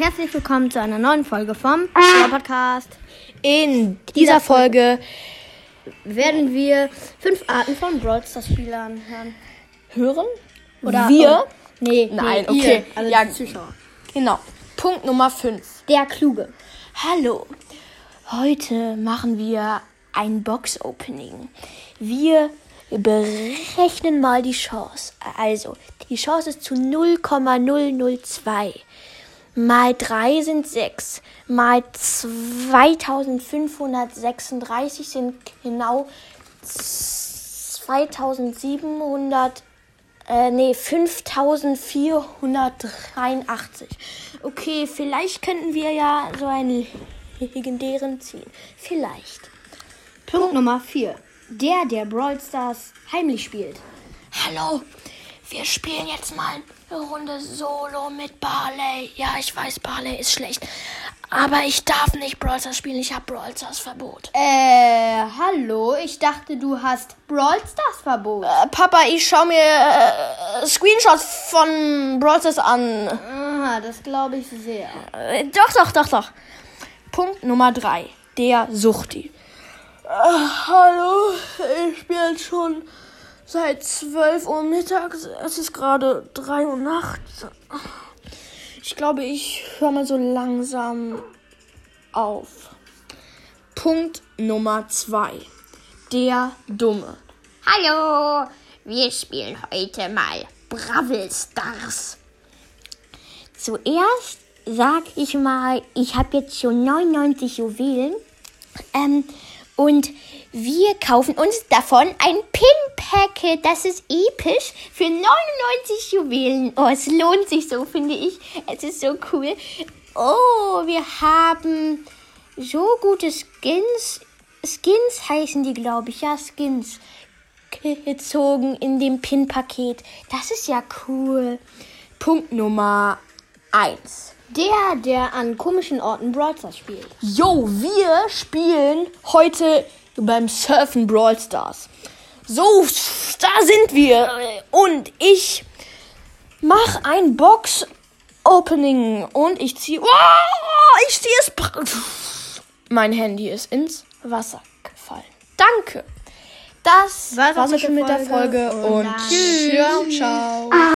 herzlich willkommen zu einer neuen Folge vom Podcast. In dieser Folge Werden wir fünf Arten von Brawl Stars Spielern hören? hören Oder wir. oh, nee, Nein, nee, okay. Ihr, also Ja. Zuschauer. Genau. Punkt Nummer 5. Der Kluge. Hallo. Heute machen wir ein Box-Opening. Wir berechnen mal die Chance. Also, die Chance ist zu 0,002. Mal 3 sind 6. Mal 2536 sind genau 2700. Äh, nee, 5483. Okay, vielleicht könnten wir ja so einen legendären ziehen. Vielleicht. Punkt Nummer 4. Der, der Brawl Stars heimlich spielt. Hallo, wir spielen jetzt mal eine Runde Solo mit Barley. Ja, ich weiß, Barley ist schlecht. Aber ich darf nicht Brawl Stars spielen. Ich habe Brawl Stars Verbot. Äh, hallo, ich dachte, du hast Brawl Stars Verbot. Äh, Papa, ich schau mir äh, Screenshots von Brawl Stars an. Aha, das glaube ich sehr. Äh, doch, doch, doch, doch. Punkt Nummer 3. Der Suchti. Äh, hallo, ich spiele jetzt schon seit 12 Uhr mittags. Es ist gerade 3 Uhr nachts. Ich glaube, ich höre mal so langsam auf. Punkt Nummer 2. Der Dumme. Hallo, wir spielen heute mal Bravel Stars. Zuerst sag ich mal, ich habe jetzt schon 99 Juwelen. Ähm, und wir kaufen uns davon ein Pin-Packet. Das ist episch für 99 Juwelen. Oh, es lohnt sich so, finde ich. Es ist so cool. Oh, wir haben so gute Skins. Skins heißen die, glaube ich. Ja, Skins. Gezogen in dem Pin-Paket. Das ist ja cool. Punkt Nummer 1. Der, der an komischen Orten Brawl Stars spielt. Yo, wir spielen heute beim Surfen Brawl Stars. So, da sind wir. Und ich mach ein Box Opening und ich ziehe. Oh, ich ziehe es. Mein Handy ist ins Wasser gefallen. Danke. Das War's auch schon der mit der Folge und und tschüss. Ciao, ciao.